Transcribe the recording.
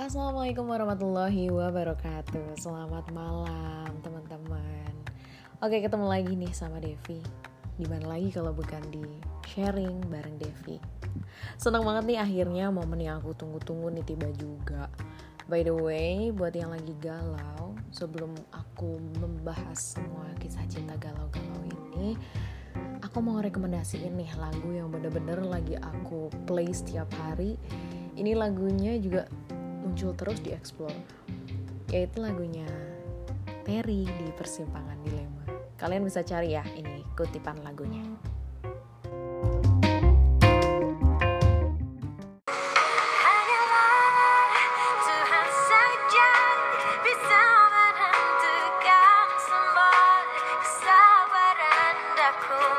Assalamualaikum warahmatullahi wabarakatuh. Selamat malam teman-teman. Oke ketemu lagi nih sama Devi. Di mana lagi kalau bukan di sharing bareng Devi? Senang banget nih akhirnya momen yang aku tunggu-tunggu nih tiba juga. By the way, buat yang lagi galau Sebelum aku membahas semua kisah cinta galau-galau ini Aku mau rekomendasiin nih lagu yang bener-bener lagi aku play setiap hari. Ini lagunya juga muncul terus di Explore, yaitu lagunya Terry di Persimpangan Dilema. Kalian bisa cari ya ini kutipan lagunya. Cool.